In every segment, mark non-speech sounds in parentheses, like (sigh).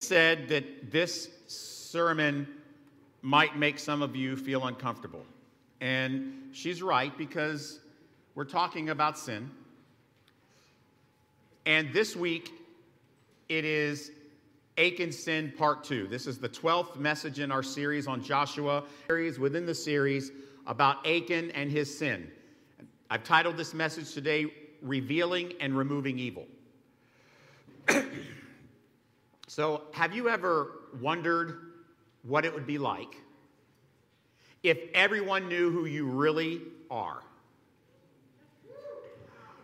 said that this sermon might make some of you feel uncomfortable. And she's right because we're talking about sin. And this week, it is Achan's Sin Part 2. This is the 12th message in our series on Joshua, series within the series about Achan and his sin. I've titled this message today, Revealing and Removing Evil. (clears throat) so, have you ever wondered what it would be like if everyone knew who you really are?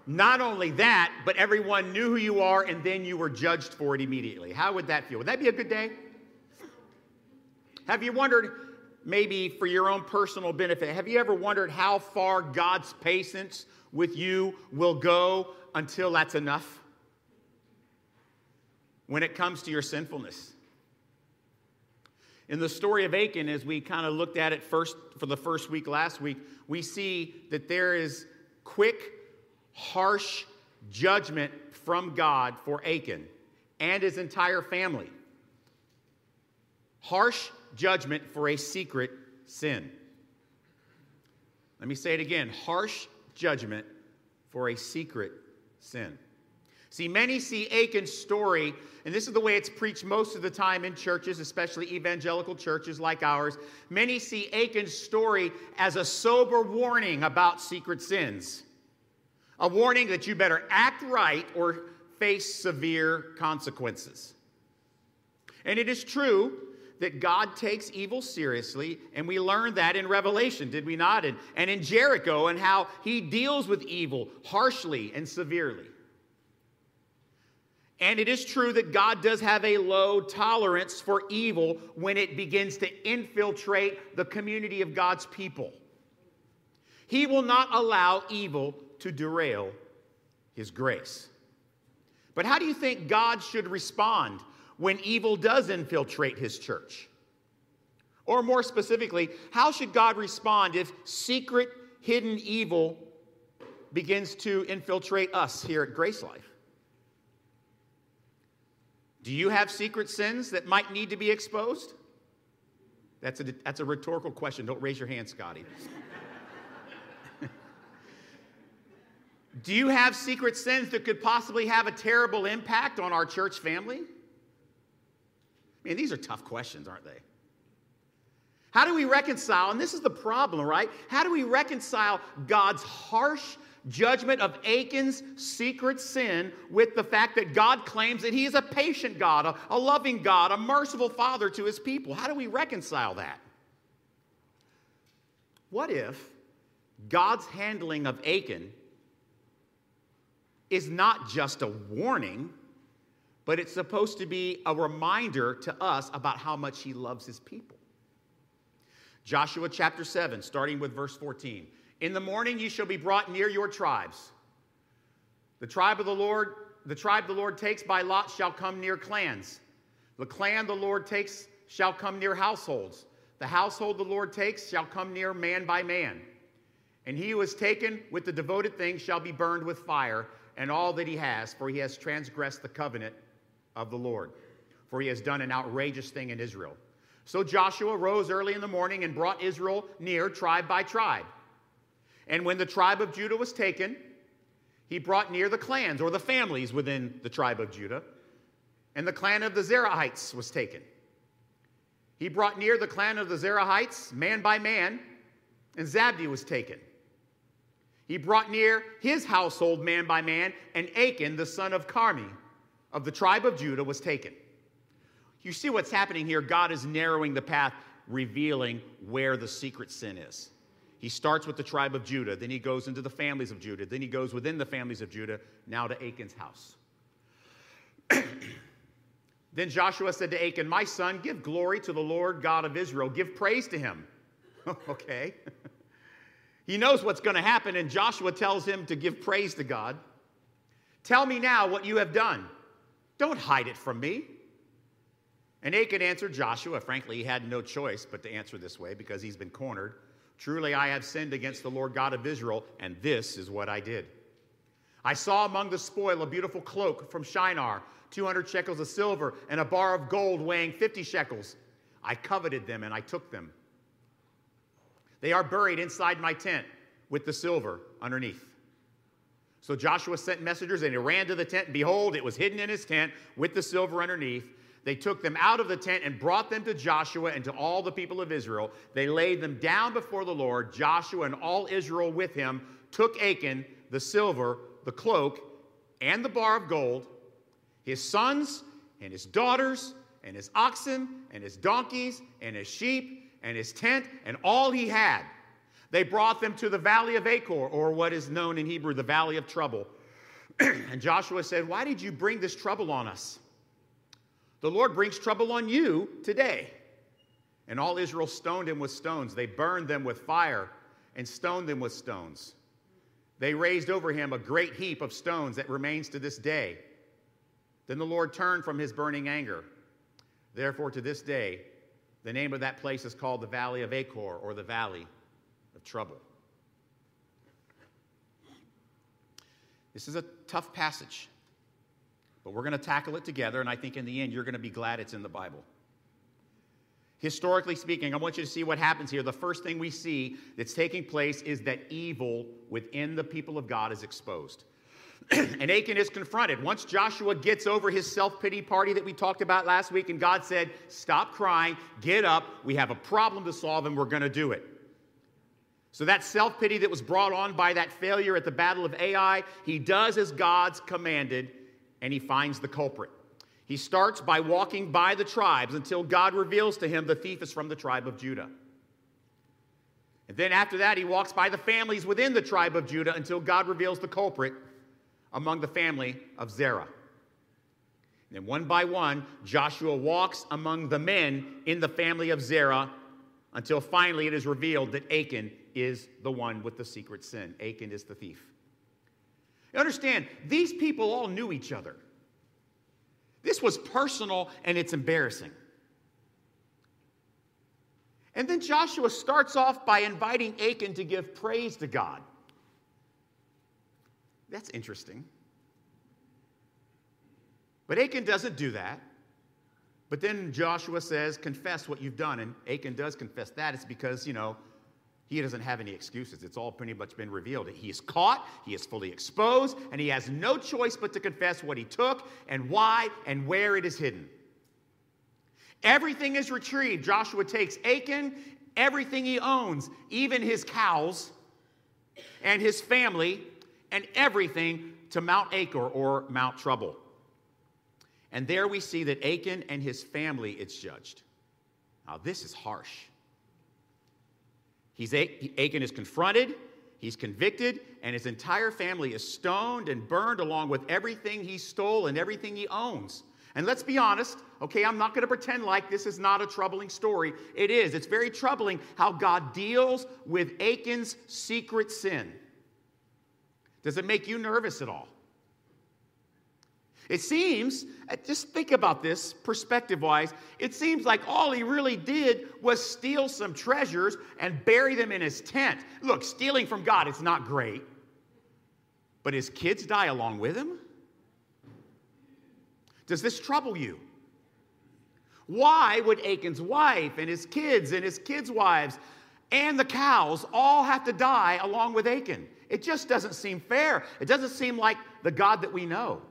Not only that, but everyone knew who you are and then you were judged for it immediately. How would that feel? Would that be a good day? Have you wondered, maybe for your own personal benefit, have you ever wondered how far God's patience with you will go until that's enough? When it comes to your sinfulness. In the story of Achan, as we kind of looked at it first for the first week last week, we see that there is quick harsh judgment from God for Achan and his entire family. Harsh judgment for a secret sin. Let me say it again harsh judgment for a secret sin. See, many see Achan's story, and this is the way it's preached most of the time in churches, especially evangelical churches like ours. Many see Achan's story as a sober warning about secret sins a warning that you better act right or face severe consequences. And it is true that God takes evil seriously, and we learned that in Revelation, did we not? And, and in Jericho, and how he deals with evil harshly and severely. And it is true that God does have a low tolerance for evil when it begins to infiltrate the community of God's people. He will not allow evil to derail his grace. But how do you think God should respond when evil does infiltrate his church? Or more specifically, how should God respond if secret, hidden evil begins to infiltrate us here at Grace Life? Do you have secret sins that might need to be exposed? That's a, that's a rhetorical question. Don't raise your hand, Scotty. (laughs) Do you have secret sins that could possibly have a terrible impact on our church family? I mean, these are tough questions, aren't they? How do we reconcile, and this is the problem, right? How do we reconcile God's harsh judgment of Achan's secret sin with the fact that God claims that He is a patient God, a, a loving God, a merciful Father to His people? How do we reconcile that? What if God's handling of Achan is not just a warning, but it's supposed to be a reminder to us about how much he loves his people. Joshua chapter 7, starting with verse 14. In the morning you shall be brought near your tribes. The tribe of the Lord, the tribe the Lord takes by lot shall come near clans. The clan the Lord takes shall come near households. The household the Lord takes shall come near man by man. And he who is taken with the devoted things shall be burned with fire and all that he has, for he has transgressed the covenant of the Lord, for he has done an outrageous thing in Israel. So Joshua rose early in the morning and brought Israel near tribe by tribe. And when the tribe of Judah was taken, he brought near the clans or the families within the tribe of Judah. And the clan of the Zerahites was taken. He brought near the clan of the Zerahites, man by man, and Zabdi was taken. He brought near his household man by man, and Achan, the son of Carmi, of the tribe of Judah, was taken. You see what's happening here? God is narrowing the path, revealing where the secret sin is. He starts with the tribe of Judah, then he goes into the families of Judah, then he goes within the families of Judah, now to Achan's house. (clears throat) then Joshua said to Achan, My son, give glory to the Lord God of Israel, give praise to him. (laughs) okay. (laughs) He knows what's going to happen, and Joshua tells him to give praise to God. Tell me now what you have done. Don't hide it from me. And Achan answered Joshua. Frankly, he had no choice but to answer this way because he's been cornered. Truly, I have sinned against the Lord God of Israel, and this is what I did. I saw among the spoil a beautiful cloak from Shinar, 200 shekels of silver, and a bar of gold weighing 50 shekels. I coveted them and I took them. They are buried inside my tent with the silver underneath. So Joshua sent messengers and he ran to the tent, and behold, it was hidden in his tent with the silver underneath. They took them out of the tent and brought them to Joshua and to all the people of Israel. They laid them down before the Lord. Joshua and all Israel with him took Achan, the silver, the cloak, and the bar of gold, his sons and his daughters, and his oxen, and his donkeys, and his sheep, and his tent, and all he had they brought them to the valley of Achor, or what is known in Hebrew, the valley of trouble. (clears throat) and Joshua said, Why did you bring this trouble on us? The Lord brings trouble on you today. And all Israel stoned him with stones. They burned them with fire and stoned them with stones. They raised over him a great heap of stones that remains to this day. Then the Lord turned from his burning anger. Therefore, to this day, the name of that place is called the Valley of Achor, or the Valley of trouble. This is a tough passage, but we're going to tackle it together, and I think in the end, you're going to be glad it's in the Bible. Historically speaking, I want you to see what happens here. The first thing we see that's taking place is that evil within the people of God is exposed. (clears throat) and Achan is confronted. Once Joshua gets over his self pity party that we talked about last week, and God said, Stop crying, get up, we have a problem to solve, and we're going to do it. So, that self pity that was brought on by that failure at the Battle of Ai, he does as God's commanded and he finds the culprit. He starts by walking by the tribes until God reveals to him the thief is from the tribe of Judah. And then after that, he walks by the families within the tribe of Judah until God reveals the culprit among the family of Zerah. And then one by one, Joshua walks among the men in the family of Zerah until finally it is revealed that Achan is the one with the secret sin. Achan is the thief. Understand, these people all knew each other. This was personal and it's embarrassing. And then Joshua starts off by inviting Achan to give praise to God. That's interesting. But Achan doesn't do that. But then Joshua says, confess what you've done. And Achan does confess that. It's because, you know, he doesn't have any excuses. It's all pretty much been revealed. He is caught, he is fully exposed, and he has no choice but to confess what he took and why and where it is hidden. Everything is retrieved. Joshua takes Achan, everything he owns, even his cows and his family, and everything to Mount Achor or Mount Trouble. And there we see that Achan and his family it's judged. Now, this is harsh. He's, Achan is confronted, he's convicted, and his entire family is stoned and burned along with everything he stole and everything he owns. And let's be honest, okay, I'm not going to pretend like this is not a troubling story. It is. It's very troubling how God deals with Achan's secret sin. Does it make you nervous at all? It seems, uh, just think about this perspective wise, it seems like all he really did was steal some treasures and bury them in his tent. Look, stealing from God, it's not great, but his kids die along with him? Does this trouble you? Why would Achan's wife and his kids and his kids' wives and the cows all have to die along with Achan? It just doesn't seem fair. It doesn't seem like the God that we know.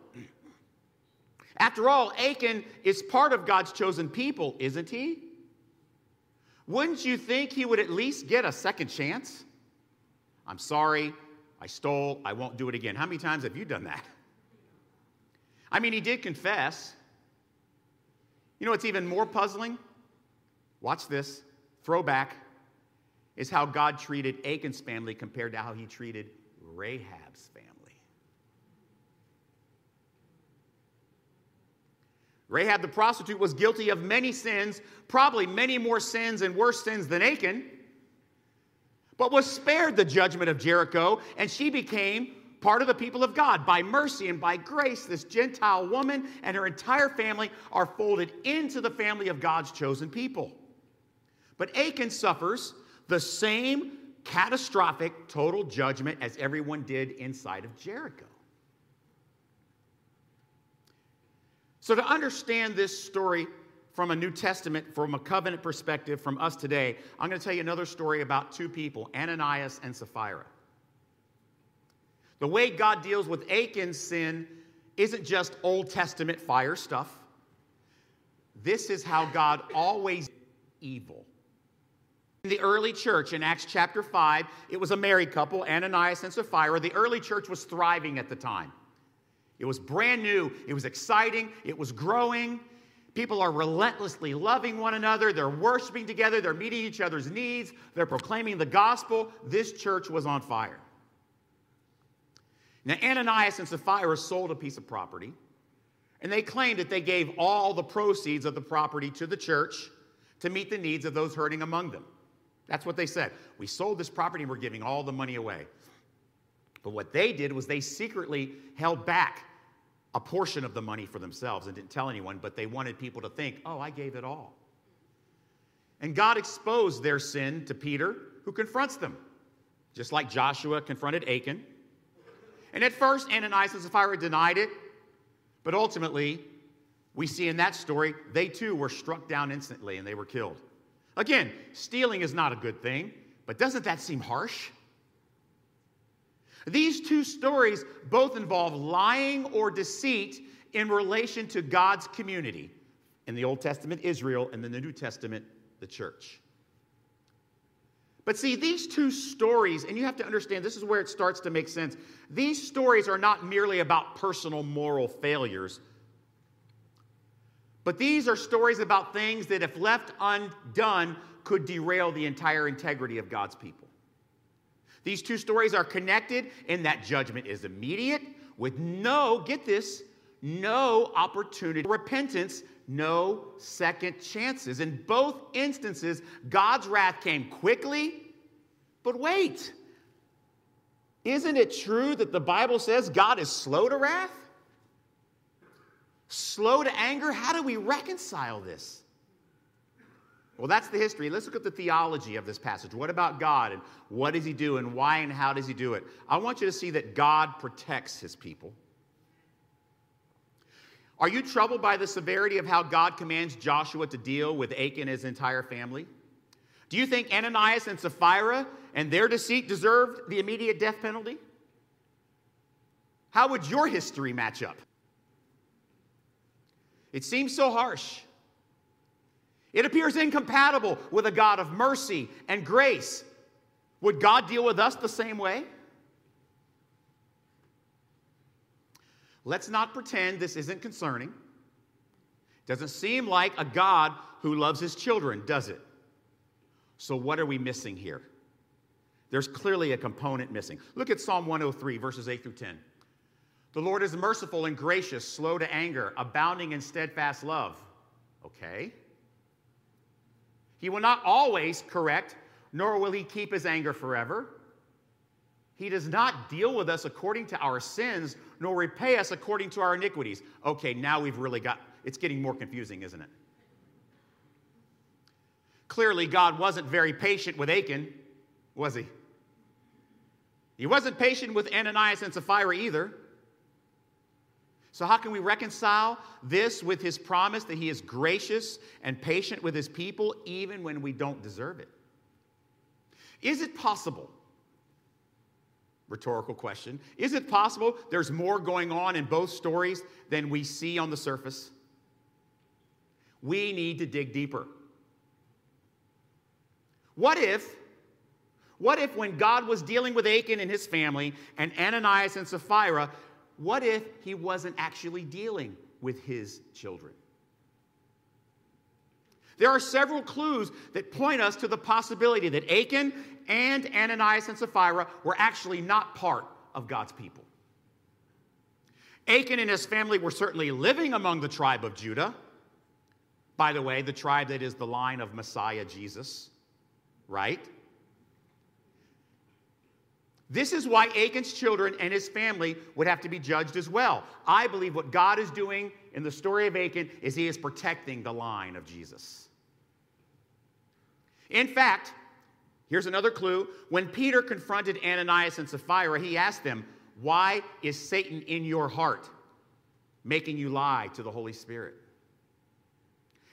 After all, Achan is part of God's chosen people, isn't he? Wouldn't you think he would at least get a second chance? I'm sorry, I stole, I won't do it again. How many times have you done that? I mean, he did confess. You know what's even more puzzling? Watch this. Throwback is how God treated Achan's family compared to how he treated Rahab's family. Rahab the prostitute was guilty of many sins, probably many more sins and worse sins than Achan, but was spared the judgment of Jericho, and she became part of the people of God. By mercy and by grace, this Gentile woman and her entire family are folded into the family of God's chosen people. But Achan suffers the same catastrophic total judgment as everyone did inside of Jericho. So, to understand this story from a New Testament, from a covenant perspective, from us today, I'm going to tell you another story about two people, Ananias and Sapphira. The way God deals with Achan's sin isn't just Old Testament fire stuff. This is how God always evil. In the early church, in Acts chapter 5, it was a married couple, Ananias and Sapphira. The early church was thriving at the time. It was brand new, it was exciting, it was growing. People are relentlessly loving one another, they're worshiping together, they're meeting each other's needs, they're proclaiming the gospel. This church was on fire. Now, Ananias and Sapphira sold a piece of property, and they claimed that they gave all the proceeds of the property to the church to meet the needs of those hurting among them. That's what they said. We sold this property and we're giving all the money away. But what they did was they secretly held back a portion of the money for themselves and didn't tell anyone, but they wanted people to think, oh, I gave it all. And God exposed their sin to Peter, who confronts them, just like Joshua confronted Achan. And at first, Ananias and Sapphira denied it, but ultimately, we see in that story, they too were struck down instantly and they were killed. Again, stealing is not a good thing, but doesn't that seem harsh? These two stories both involve lying or deceit in relation to God's community. In the Old Testament, Israel, and in the New Testament, the church. But see, these two stories, and you have to understand this is where it starts to make sense. These stories are not merely about personal moral failures, but these are stories about things that, if left undone, could derail the entire integrity of God's people. These two stories are connected in that judgment is immediate, with no, get this, no opportunity for repentance, no second chances. In both instances, God's wrath came quickly, but wait. Isn't it true that the Bible says God is slow to wrath? slow to anger. How do we reconcile this? Well, that's the history. Let's look at the theology of this passage. What about God and what does he do and why and how does he do it? I want you to see that God protects his people. Are you troubled by the severity of how God commands Joshua to deal with Achan and his entire family? Do you think Ananias and Sapphira and their deceit deserved the immediate death penalty? How would your history match up? It seems so harsh. It appears incompatible with a God of mercy and grace. Would God deal with us the same way? Let's not pretend this isn't concerning. Doesn't seem like a God who loves his children, does it? So, what are we missing here? There's clearly a component missing. Look at Psalm 103, verses 8 through 10. The Lord is merciful and gracious, slow to anger, abounding in steadfast love. Okay. He will not always correct, nor will he keep his anger forever. He does not deal with us according to our sins, nor repay us according to our iniquities. Okay, now we've really got, it's getting more confusing, isn't it? Clearly, God wasn't very patient with Achan, was he? He wasn't patient with Ananias and Sapphira either. So, how can we reconcile this with his promise that he is gracious and patient with his people even when we don't deserve it? Is it possible? Rhetorical question. Is it possible there's more going on in both stories than we see on the surface? We need to dig deeper. What if, what if when God was dealing with Achan and his family and Ananias and Sapphira, what if he wasn't actually dealing with his children? There are several clues that point us to the possibility that Achan and Ananias and Sapphira were actually not part of God's people. Achan and his family were certainly living among the tribe of Judah. By the way, the tribe that is the line of Messiah Jesus, right? This is why Achan's children and his family would have to be judged as well. I believe what God is doing in the story of Achan is he is protecting the line of Jesus. In fact, here's another clue. When Peter confronted Ananias and Sapphira, he asked them, Why is Satan in your heart? making you lie to the Holy Spirit.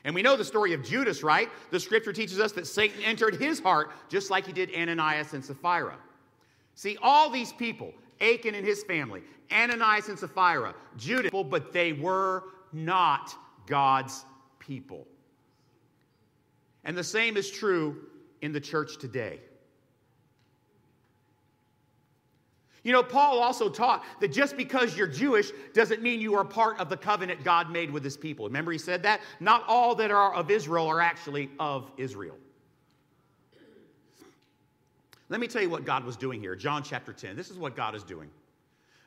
And we know the story of Judas, right? The scripture teaches us that Satan entered his heart just like he did Ananias and Sapphira. See, all these people, Achan and his family, Ananias and Sapphira, Judas, but they were not God's people. And the same is true in the church today. You know, Paul also taught that just because you're Jewish doesn't mean you are part of the covenant God made with his people. Remember, he said that? Not all that are of Israel are actually of Israel. Let me tell you what God was doing here. John chapter 10. This is what God is doing.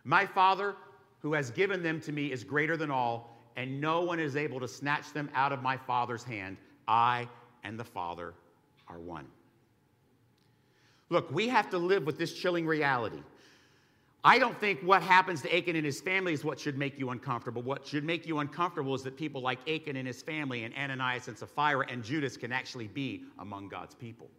My Father, who has given them to me, is greater than all, and no one is able to snatch them out of my Father's hand. I and the Father are one. Look, we have to live with this chilling reality. I don't think what happens to Achan and his family is what should make you uncomfortable. What should make you uncomfortable is that people like Achan and his family, and Ananias and Sapphira and Judas can actually be among God's people.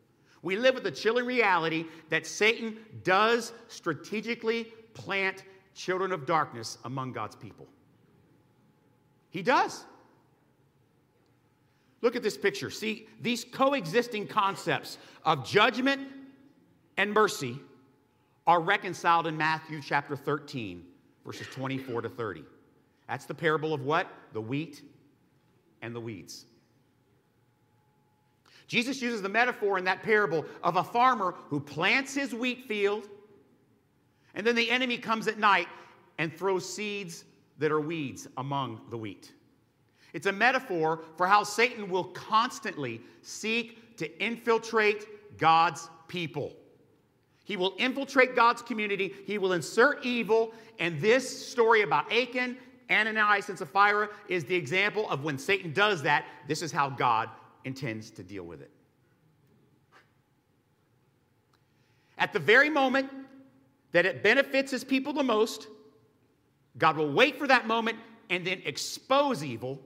We live with the chilling reality that Satan does strategically plant children of darkness among God's people. He does. Look at this picture. See, these coexisting concepts of judgment and mercy are reconciled in Matthew chapter 13, verses 24 to 30. That's the parable of what? The wheat and the weeds. Jesus uses the metaphor in that parable of a farmer who plants his wheat field, and then the enemy comes at night and throws seeds that are weeds among the wheat. It's a metaphor for how Satan will constantly seek to infiltrate God's people. He will infiltrate God's community, he will insert evil, and this story about Achan, Ananias, and Sapphira is the example of when Satan does that, this is how God intends to deal with it. At the very moment that it benefits his people the most, God will wait for that moment and then expose evil,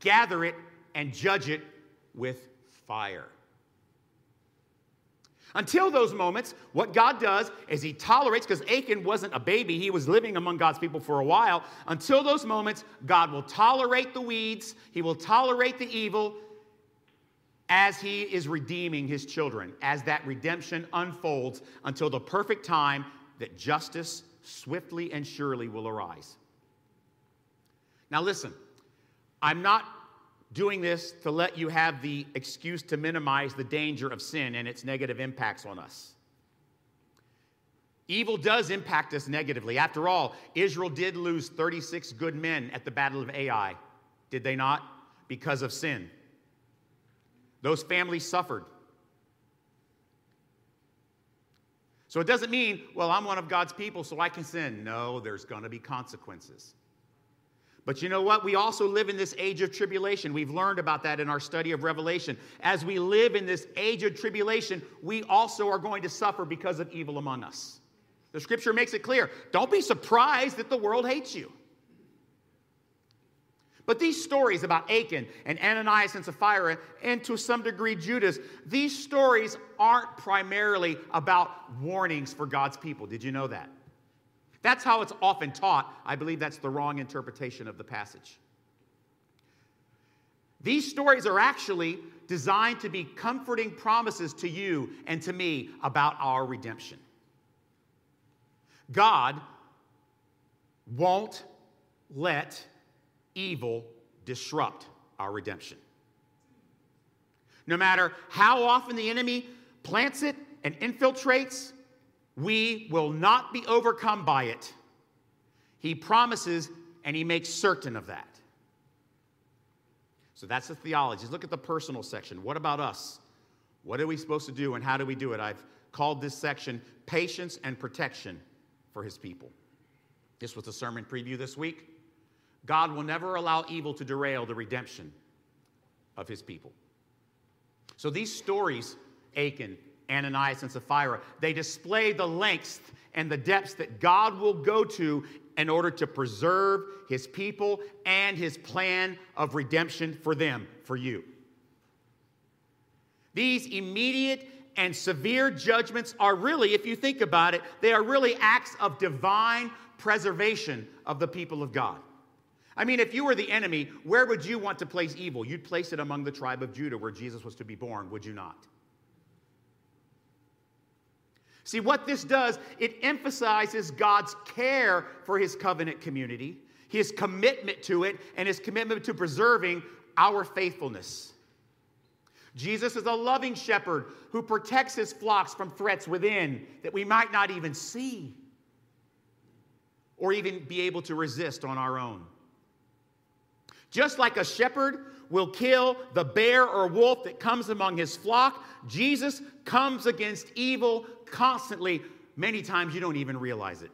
gather it, and judge it with fire. Until those moments, what God does is He tolerates, because Achan wasn't a baby, he was living among God's people for a while. Until those moments, God will tolerate the weeds, He will tolerate the evil as He is redeeming His children, as that redemption unfolds until the perfect time that justice swiftly and surely will arise. Now, listen, I'm not doing this to let you have the excuse to minimize the danger of sin and its negative impacts on us. Evil does impact us negatively. After all, Israel did lose 36 good men at the Battle of Ai, did they not? Because of sin. Those families suffered. So it doesn't mean, well, I'm one of God's people, so I can sin. No, there's going to be consequences. But you know what? We also live in this age of tribulation. We've learned about that in our study of Revelation. As we live in this age of tribulation, we also are going to suffer because of evil among us. The scripture makes it clear. Don't be surprised that the world hates you. But these stories about Achan and Ananias and Sapphira, and to some degree Judas, these stories aren't primarily about warnings for God's people. Did you know that? That's how it's often taught. I believe that's the wrong interpretation of the passage. These stories are actually designed to be comforting promises to you and to me about our redemption. God won't let evil disrupt our redemption. No matter how often the enemy plants it and infiltrates, we will not be overcome by it. He promises and he makes certain of that. So that's the theology. Look at the personal section. What about us? What are we supposed to do and how do we do it? I've called this section Patience and Protection for His People. This was the sermon preview this week. God will never allow evil to derail the redemption of His people. So these stories, Achan, Ananias and Sapphira. They display the lengths and the depths that God will go to in order to preserve his people and his plan of redemption for them, for you. These immediate and severe judgments are really, if you think about it, they are really acts of divine preservation of the people of God. I mean, if you were the enemy, where would you want to place evil? You'd place it among the tribe of Judah where Jesus was to be born, would you not? See, what this does, it emphasizes God's care for his covenant community, his commitment to it, and his commitment to preserving our faithfulness. Jesus is a loving shepherd who protects his flocks from threats within that we might not even see or even be able to resist on our own. Just like a shepherd will kill the bear or wolf that comes among his flock, Jesus comes against evil constantly. Many times you don't even realize it.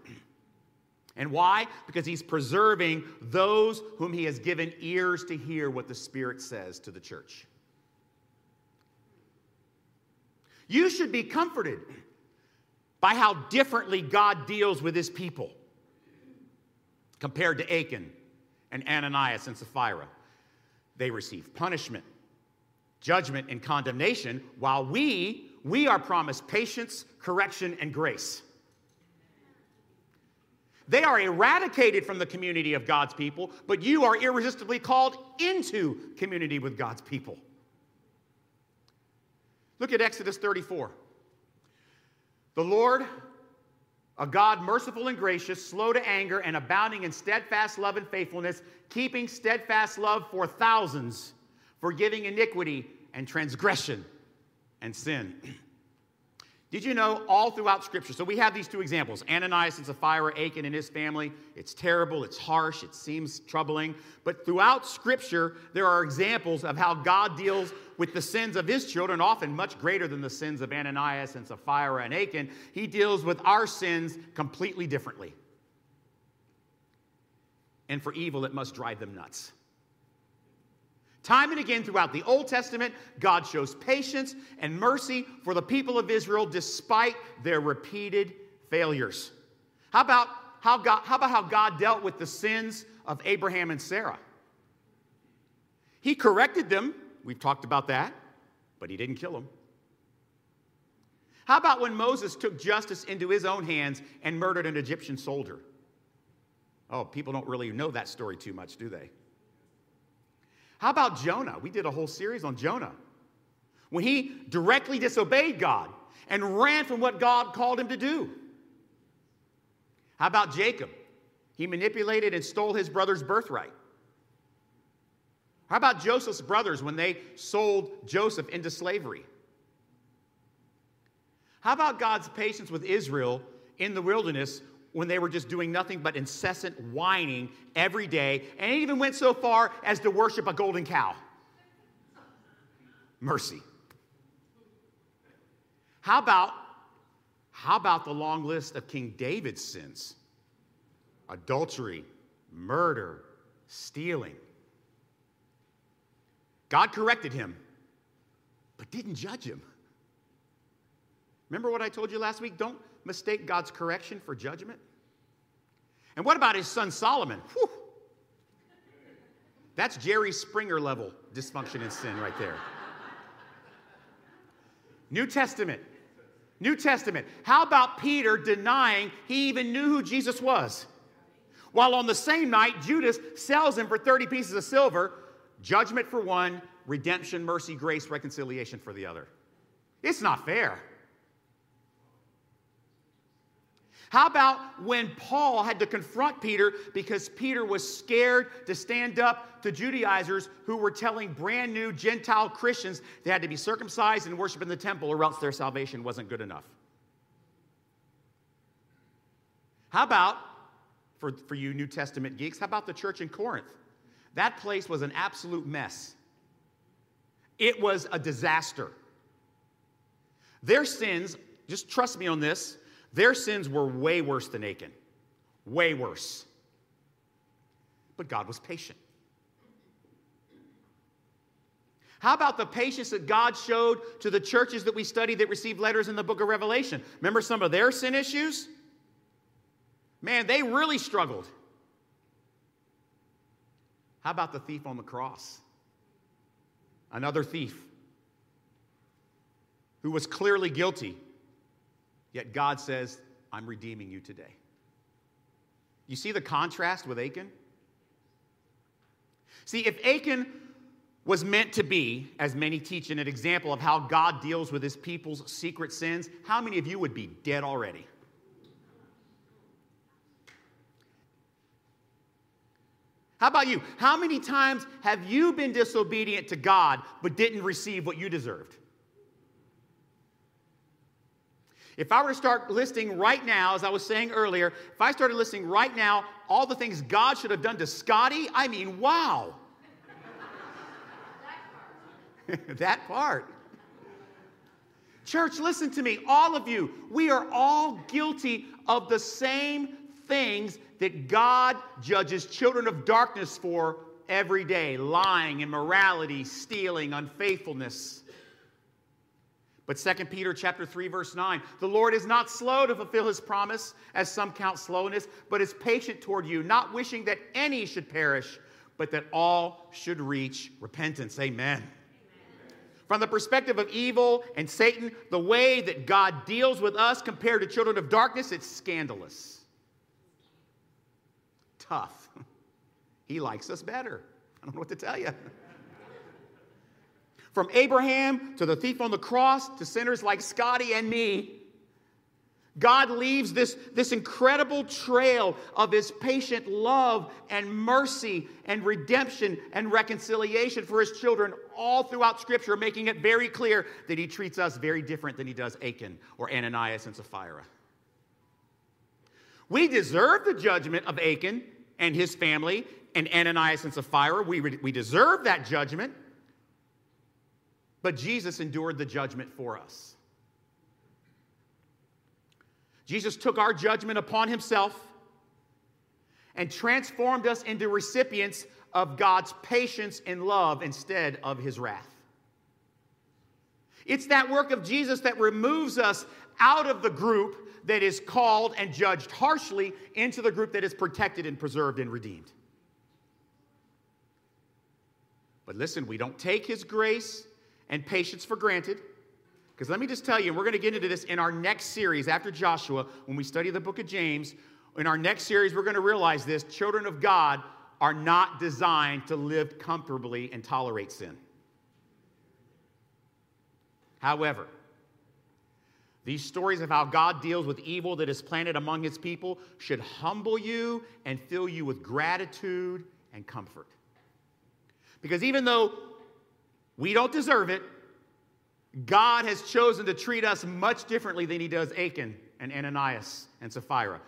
And why? Because he's preserving those whom he has given ears to hear what the Spirit says to the church. You should be comforted by how differently God deals with his people compared to Achan and Ananias and Sapphira. They receive punishment, judgment, and condemnation, while we, we are promised patience, correction, and grace. They are eradicated from the community of God's people, but you are irresistibly called into community with God's people. Look at Exodus 34. The Lord a God merciful and gracious, slow to anger, and abounding in steadfast love and faithfulness, keeping steadfast love for thousands, forgiving iniquity and transgression and sin. (clears throat) Did you know all throughout Scripture? So we have these two examples Ananias and Sapphira, Achan and his family. It's terrible, it's harsh, it seems troubling. But throughout Scripture, there are examples of how God deals with the sins of his children, often much greater than the sins of Ananias and Sapphira and Achan. He deals with our sins completely differently. And for evil, it must drive them nuts. Time and again throughout the Old Testament, God shows patience and mercy for the people of Israel despite their repeated failures. How about how, God, how about how God dealt with the sins of Abraham and Sarah? He corrected them. We've talked about that, but he didn't kill them. How about when Moses took justice into his own hands and murdered an Egyptian soldier? Oh, people don't really know that story too much, do they? How about Jonah? We did a whole series on Jonah. When he directly disobeyed God and ran from what God called him to do. How about Jacob? He manipulated and stole his brother's birthright. How about Joseph's brothers when they sold Joseph into slavery? How about God's patience with Israel in the wilderness when they were just doing nothing but incessant whining every day, and even went so far as to worship a golden cow. Mercy. How about how about the long list of King David's sins? Adultery, murder, stealing. God corrected him, but didn't judge him. Remember what I told you last week? Don't mistake God's correction for judgment? And what about his son Solomon? Whew. That's Jerry Springer level dysfunction and sin right there. New Testament. New Testament. How about Peter denying he even knew who Jesus was? While on the same night, Judas sells him for 30 pieces of silver, judgment for one, redemption, mercy, grace, reconciliation for the other. It's not fair. How about when Paul had to confront Peter because Peter was scared to stand up to Judaizers who were telling brand new Gentile Christians they had to be circumcised and worship in the temple or else their salvation wasn't good enough? How about, for, for you New Testament geeks, how about the church in Corinth? That place was an absolute mess. It was a disaster. Their sins, just trust me on this, their sins were way worse than Achan, way worse. But God was patient. How about the patience that God showed to the churches that we studied that received letters in the book of Revelation? Remember some of their sin issues? Man, they really struggled. How about the thief on the cross? Another thief who was clearly guilty Yet God says, I'm redeeming you today. You see the contrast with Achan? See, if Achan was meant to be, as many teach, an example of how God deals with his people's secret sins, how many of you would be dead already? How about you? How many times have you been disobedient to God but didn't receive what you deserved? If I were to start listing right now, as I was saying earlier, if I started listing right now all the things God should have done to Scotty, I mean, wow. (laughs) that part. Church, listen to me, all of you. We are all guilty of the same things that God judges children of darkness for every day lying, immorality, stealing, unfaithfulness. But 2 Peter chapter 3 verse 9, the Lord is not slow to fulfill his promise as some count slowness, but is patient toward you, not wishing that any should perish, but that all should reach repentance. Amen. From the perspective of evil and Satan, the way that God deals with us compared to children of darkness, it's scandalous. Tough. (laughs) He likes us better. I don't know what to tell you. From Abraham to the thief on the cross to sinners like Scotty and me, God leaves this, this incredible trail of his patient love and mercy and redemption and reconciliation for his children all throughout Scripture, making it very clear that he treats us very different than he does Achan or Ananias and Sapphira. We deserve the judgment of Achan and his family and Ananias and Sapphira. We, we deserve that judgment, but Jesus endured the judgment for us. Jesus took our judgment upon himself and transformed us into recipients of God's patience and love instead of his wrath. It's that work of Jesus that removes us out of the group that is called and judged harshly into the group that is protected and preserved and redeemed. But listen, we don't take his grace and patience for granted. Because let me just tell you, and we're going to get into this in our next series after Joshua, when we study the book of James. In our next series, we're going to realize this children of God are not designed to live comfortably and tolerate sin. However, these stories of how God deals with evil that is planted among his people should humble you and fill you with gratitude and comfort. Because even though we don't deserve it, God has chosen to treat us much differently than he does Achan and Ananias and Sapphira.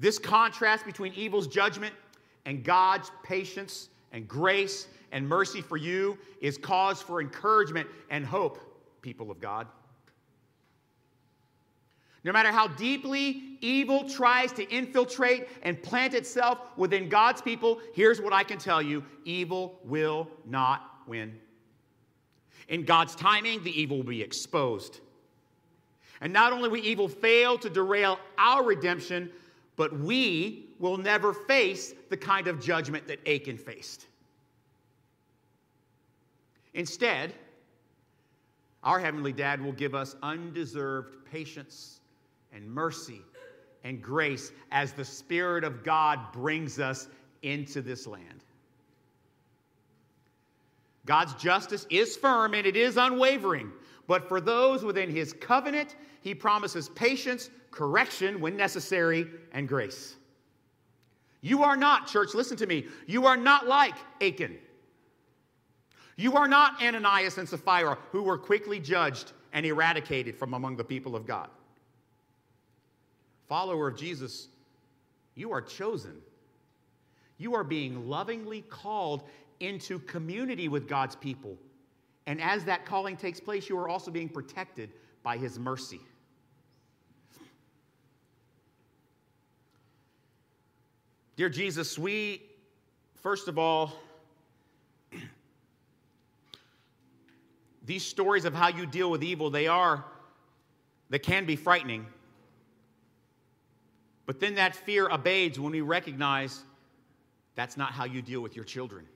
This contrast between evil's judgment and God's patience and grace and mercy for you is cause for encouragement and hope, people of God. No matter how deeply evil tries to infiltrate and plant itself within God's people, here's what I can tell you evil will not win. In God's timing, the evil will be exposed. And not only will evil fail to derail our redemption, but we will never face the kind of judgment that Achan faced. Instead, our Heavenly Dad will give us undeserved patience and mercy and grace as the Spirit of God brings us into this land. God's justice is firm and it is unwavering. But for those within his covenant, he promises patience, correction when necessary, and grace. You are not, church, listen to me, you are not like Achan. You are not Ananias and Sapphira, who were quickly judged and eradicated from among the people of God. Follower of Jesus, you are chosen. You are being lovingly called into community with God's people. And as that calling takes place, you are also being protected by His mercy. Dear Jesus, we, first of all, these stories of how you deal with evil, they are, they can be frightening. But then that fear abates when we recognize that's not how you deal with your children.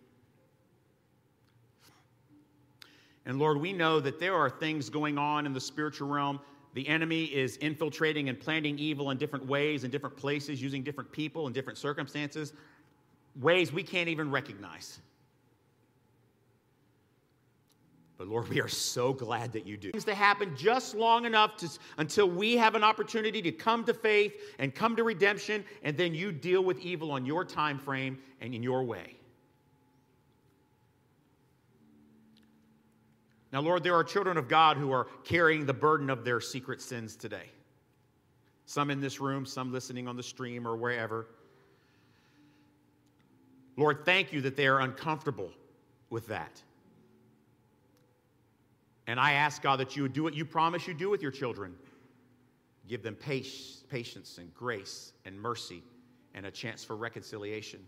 And Lord, we know that there are things going on in the spiritual realm. The enemy is infiltrating and planting evil in different ways, in different places, using different people in different circumstances. ways we can't even recognize. But Lord, we are so glad that you do. Things to happen just long enough to, until we have an opportunity to come to faith and come to redemption, and then you deal with evil on your time frame and in your way. Now, Lord, there are children of God who are carrying the burden of their secret sins today. Some in this room, some listening on the stream or wherever. Lord, thank you that they are uncomfortable with that. And I ask, God, that you would do what you promise you do with your children. Give them patience and grace and mercy and a chance for reconciliation.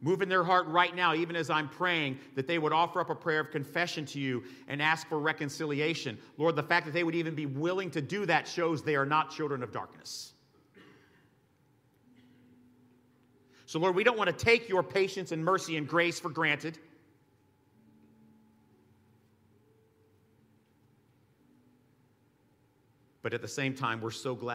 Move in their heart right now, even as I'm praying, that they would offer up a prayer of confession to you and ask for reconciliation. Lord, the fact that they would even be willing to do that shows they are not children of darkness. So, Lord, we don't want to take your patience and mercy and grace for granted. But at the same time, we're so glad.